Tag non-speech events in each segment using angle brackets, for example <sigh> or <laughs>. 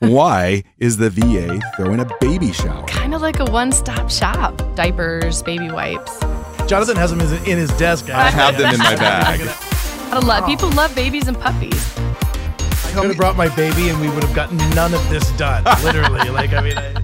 Why is the VA throwing a baby shower? Kind of like a one stop shop diapers, baby wipes. Jonathan has them in his desk. I have them in my bag. A lot. People love babies and puppies. I could have brought my baby and we would have gotten none of this done. Literally. <laughs> like, I mean. I...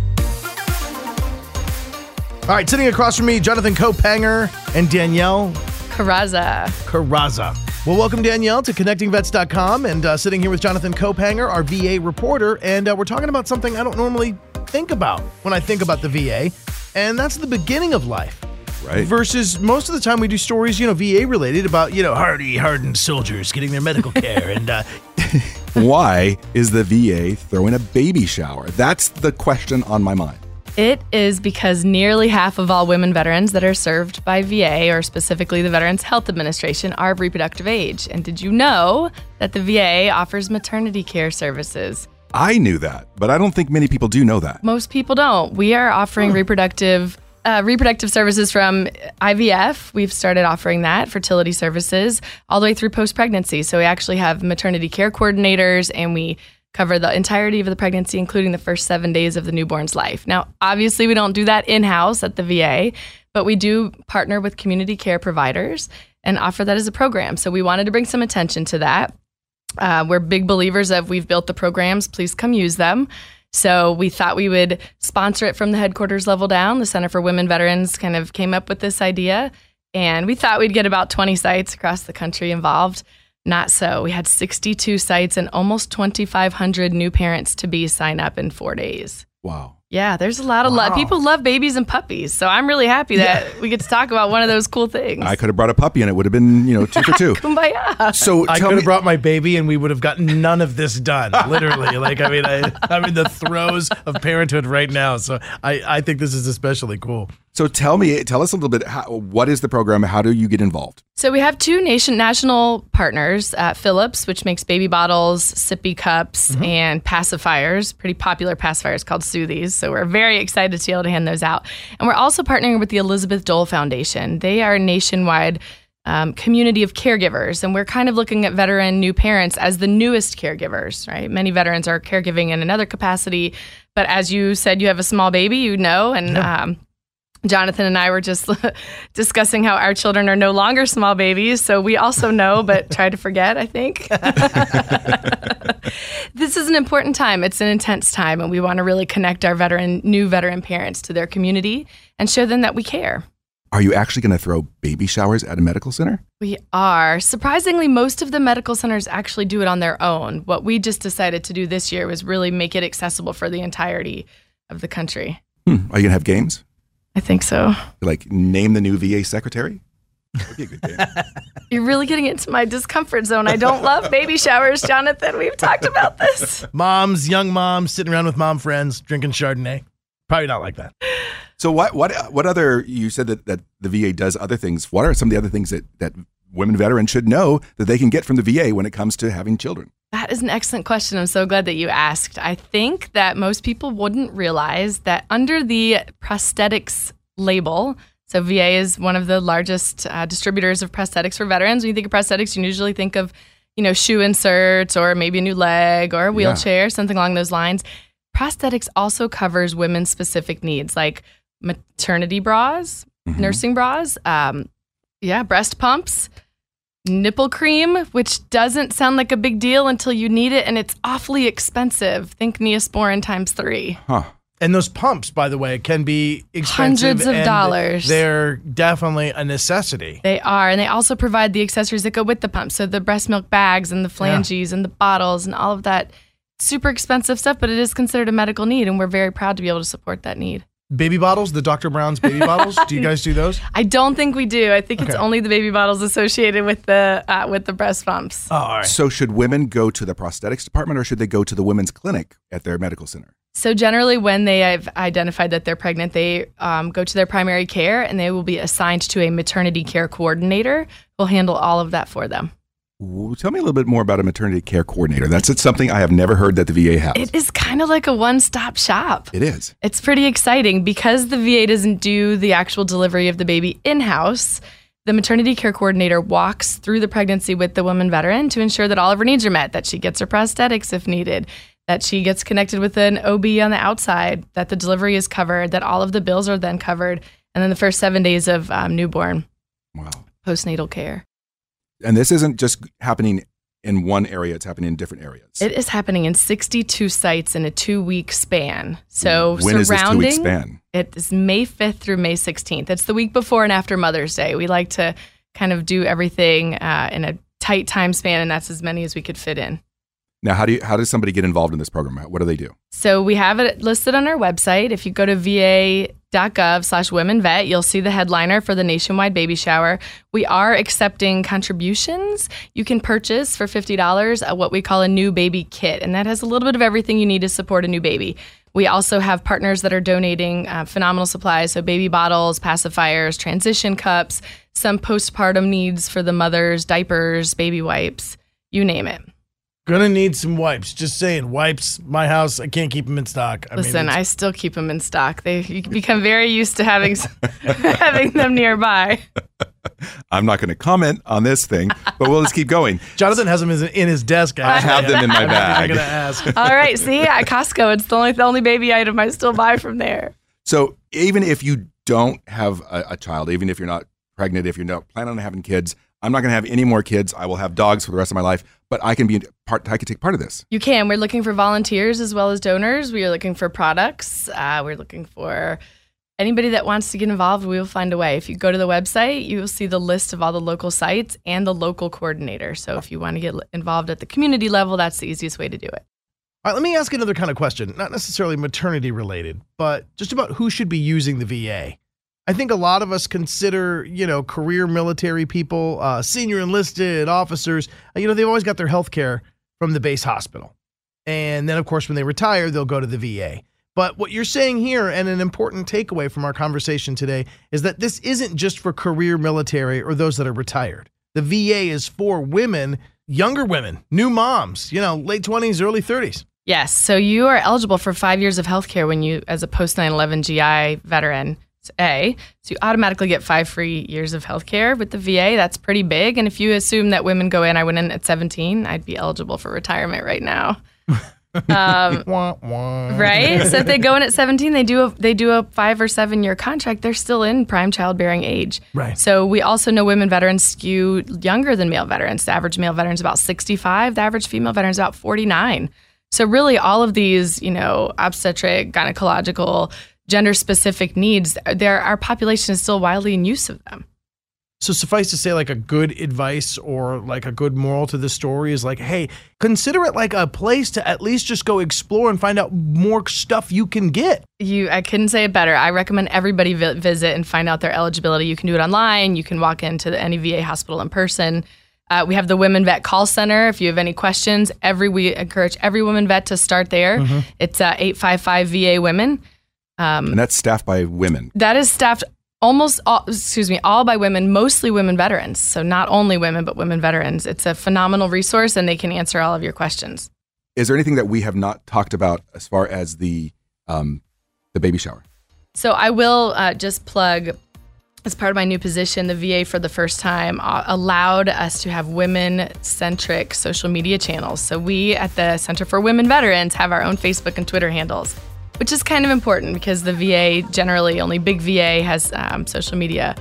All right, sitting across from me, Jonathan Kaupanger and Danielle Karaza. Corraza. Well, welcome, Danielle, to connectingvets.com. And uh, sitting here with Jonathan Kaupanger, our VA reporter. And uh, we're talking about something I don't normally think about when I think about the VA, and that's the beginning of life. Right. Versus most of the time we do stories, you know, VA related about, you know, hardy, hardened soldiers getting their medical <laughs> care. and uh, Why is the VA throwing a baby shower? That's the question on my mind. It is because nearly half of all women veterans that are served by VA, or specifically the Veterans Health Administration, are of reproductive age. And did you know that the VA offers maternity care services? I knew that, but I don't think many people do know that. Most people don't. We are offering reproductive uh, reproductive services from IVF. We've started offering that fertility services all the way through post pregnancy. So we actually have maternity care coordinators, and we cover the entirety of the pregnancy, including the first seven days of the newborn's life. Now, obviously, we don't do that in house at the VA, but we do partner with community care providers and offer that as a program. So we wanted to bring some attention to that. Uh, we're big believers of we've built the programs, please come use them. So we thought we would sponsor it from the headquarters level down. The Center for Women Veterans kind of came up with this idea, and we thought we'd get about 20 sites across the country involved. Not so. We had 62 sites and almost 2,500 new parents to be sign up in four days. Wow. Yeah, there's a lot of love. People love babies and puppies, so I'm really happy that we get to talk about one of those cool things. I could have brought a puppy and it would have been, you know, two for <laughs> two. Kumbaya. So I could me, have brought my baby and we would have gotten none of this done. <laughs> Literally. like, I mean, I, I'm in the throes of parenthood right now. So I, I think this is especially cool. So tell me, tell us a little bit. How, what is the program? How do you get involved? So we have two nation national partners, uh, Philips, which makes baby bottles, sippy cups, and pacifiers, pretty popular pacifiers called Soothies. So we're very excited to be able to hand those out. And we're also partnering with the Elizabeth Dole Foundation. They are a nationwide um, community of caregivers, and we're kind of looking at veteran new parents as the newest caregivers, right? Many veterans are caregiving in another capacity, but as you said, you have a small baby, you know, and um, Jonathan and I were just <laughs> discussing how our children are no longer small babies, so we also know, but <laughs> try to forget, I think. <laughs> this is an important time. It's an intense time, and we want to really connect our veteran, new veteran parents to their community and show them that we care. Are you actually going to throw baby showers at a medical center? We are. Surprisingly, most of the medical centers actually do it on their own. What we just decided to do this year was really make it accessible for the entirety of the country. Hmm. Are you going to have games? I think so. Like name the new VA secretary? That would be a good game. <laughs> You're really getting into my discomfort zone. I don't love baby showers, Jonathan. We've talked about this. <laughs> Moms, young moms, sitting around with mom friends, drinking Chardonnay. Probably not like that. So what what what other you said that, that the VA does other things. What are some of the other things that, that women veterans should know that they can get from the VA when it comes to having children? That is an excellent question. I'm so glad that you asked. I think that most people wouldn't realize that under the prosthetics label, so VA is one of the largest uh, distributors of prosthetics for veterans. When you think of prosthetics, you usually think of, you know, shoe inserts or maybe a new leg or a wheelchair, something along those lines. Prosthetics also covers women's specific needs like maternity bras, nursing bras, um, yeah, breast pumps, nipple cream, which doesn't sound like a big deal until you need it, and it's awfully expensive. Think Neosporin times three. Huh. And those pumps, by the way, can be expensive. Hundreds of and dollars. They're definitely a necessity. They are, and they also provide the accessories that go with the pump. So the breast milk bags and the flanges and the bottles and all of that super expensive stuff, but it is considered a medical need, and we're very proud to be able to support that need. Baby bottles, the Dr. Brown's baby bottles. Do you guys do those? <laughs> I don't think we do. I think it's only the baby bottles associated with the uh, with the breast pumps. Oh, all right. So should women go to the prosthetics department or should they go to the women's clinic at their medical center? So generally, when they have identified that they're pregnant, they um, go to their primary care and they will be assigned to a maternity care coordinator who will handle all of that for them. Tell me a little bit more about a maternity care coordinator. That's something I have never heard that the VA has. It is kind of like a one-stop shop. it is. It's pretty exciting because the VA doesn't do the actual delivery of the baby in house. The maternity care coordinator walks through the pregnancy with the woman veteran to ensure that all of her needs are met, that she gets her prosthetics if needed, that she gets connected with an OB on the outside, that the delivery is covered, that all of the bills are then covered, and then the first seven days of um, newborn Wow. postnatal care. And this isn't just happening in one area, it's happening in different areas. It is happening in 62 sites in a two week span. So surrounding. when is this two week span? It is May 5th through May 16th. It's the week before and after Mother's Day. We like to kind of do everything uh, in a tight time span, and that's as many as we could fit in. Now, how do you, how does somebody get involved in this program? What do they do? So we have it listed on our website. If you go to va.gov slash women vet, you'll see the headliner for the nationwide baby shower. We are accepting contributions. You can purchase for $50 uh, what we call a new baby kit, and that has a little bit of everything you need to support a new baby. We also have partners that are donating uh, phenomenal supplies, so baby bottles, pacifiers, transition cups, some postpartum needs for the mothers, diapers, baby wipes, you name it. Gonna need some wipes. Just saying, wipes. My house, I can't keep them in stock. I Listen, mean, I still keep them in stock. They you become very used to having <laughs> having them nearby. <laughs> I'm not going to comment on this thing, but we'll just keep going. <laughs> Jonathan has them in in his desk. I have them in my bag. I'm bag. gonna ask. All right, see at Costco, it's the only the only baby item I still buy from there. So even if you don't have a, a child, even if you're not pregnant, if you're not planning on having kids, I'm not going to have any more kids. I will have dogs for the rest of my life, but I can be part. I can take part of this. You can. We're looking for volunteers as well as donors. We are looking for products. Uh, we're looking for anybody that wants to get involved. We will find a way. If you go to the website, you will see the list of all the local sites and the local coordinator. So if you want to get involved at the community level, that's the easiest way to do it. All right, let me ask another kind of question, not necessarily maternity related, but just about who should be using the VA. I think a lot of us consider, you know, career military people, uh, senior enlisted officers, uh, you know, they've always got their health care from the base hospital. And then, of course, when they retire, they'll go to the VA. But what you're saying here, and an important takeaway from our conversation today, is that this isn't just for career military or those that are retired. The VA is for women, younger women, new moms, you know, late 20s, early 30s. Yes. So you are eligible for five years of health care when you, as a post 9 11 GI veteran, it's A. So you automatically get five free years of health care with the VA. That's pretty big. And if you assume that women go in, I went in at 17, I'd be eligible for retirement right now. <laughs> Um, <laughs> right? so if they go in at 17, they do a they do a five or seven year contract. They're still in prime childbearing age. Right. So we also know women veterans skew younger than male veterans. The average male veteran is about 65. The average female veteran is about 49. So really, all of these, you know, obstetric, gynecological, gender specific needs, there our population is still wildly in use of them. So suffice to say, like a good advice or like a good moral to the story is like, hey, consider it like a place to at least just go explore and find out more stuff you can get. You, I couldn't say it better. I recommend everybody vi- visit and find out their eligibility. You can do it online. You can walk into the, any VA hospital in person. Uh, we have the Women Vet Call Center. If you have any questions, every we encourage every woman vet to start there. It's uh, eight five five VA Women. And that's staffed by women. That is staffed almost all, excuse me, all by women, mostly women veterans. So not only women, but women veterans. It's a phenomenal resource, and they can answer all of your questions. Is there anything that we have not talked about as far as the um, the baby shower? So I will uh, just plug, as part of my new position, the VA for the first time uh, allowed us to have women-centric social media channels. So we at the Center for Women Veterans have our own Facebook and Twitter handles, which is kind of important because the VA generally only big VA has um, social media.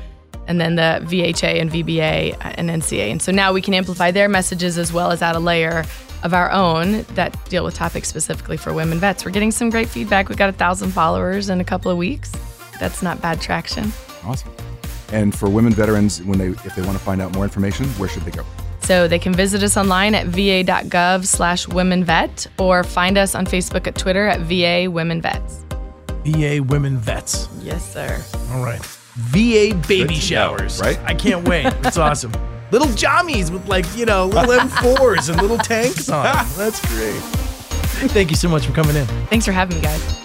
And then the VHA and VBA and NCA. And so now we can amplify their messages as well as add a layer of our own that deal with topics specifically for women vets. We're getting some great feedback. We've got a thousand followers in a couple of weeks. That's not bad traction. Awesome. And for women veterans, when they if they want to find out more information, where should they go? So they can visit us online at va.gov slash womenvet or find us on Facebook at Twitter at VA Women Vets. VA women vets. Yes, sir. All right. VA baby Good to know, showers. right? I can't wait. It's <laughs> awesome. Little jammies with like, you know, little <laughs> M4s and little tanks on. That's great. Thank you so much for coming in. Thanks for having me, guys.